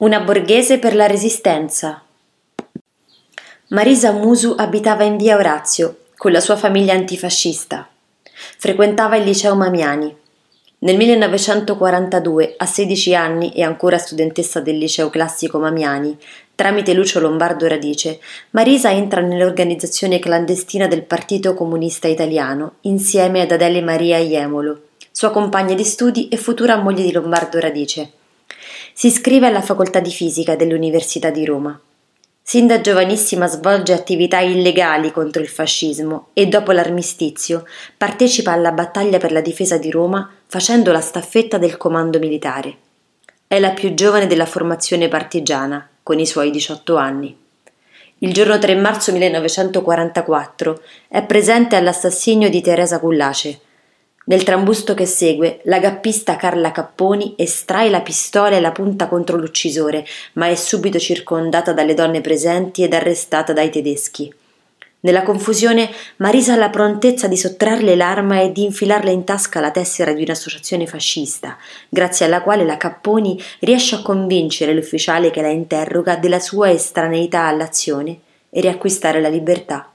Una borghese per la resistenza. Marisa Musu abitava in via Orazio con la sua famiglia antifascista. Frequentava il liceo Mamiani. Nel 1942, a 16 anni e ancora studentessa del liceo classico Mamiani, tramite Lucio Lombardo Radice, Marisa entra nell'organizzazione clandestina del Partito Comunista Italiano insieme ad Adele Maria Iemolo, sua compagna di studi e futura moglie di Lombardo Radice. Si iscrive alla facoltà di fisica dell'Università di Roma. Sin da giovanissima svolge attività illegali contro il fascismo e dopo l'armistizio partecipa alla battaglia per la difesa di Roma facendo la staffetta del comando militare. È la più giovane della formazione partigiana, con i suoi 18 anni. Il giorno 3 marzo 1944 è presente all'assassinio di Teresa Cullace, nel trambusto che segue, la gappista Carla Capponi estrae la pistola e la punta contro l'uccisore, ma è subito circondata dalle donne presenti ed arrestata dai tedeschi. Nella confusione, Marisa ha la prontezza di sottrarle l'arma e di infilarle in tasca la tessera di un'associazione fascista, grazie alla quale la Capponi riesce a convincere l'ufficiale che la interroga della sua estraneità all'azione e riacquistare la libertà.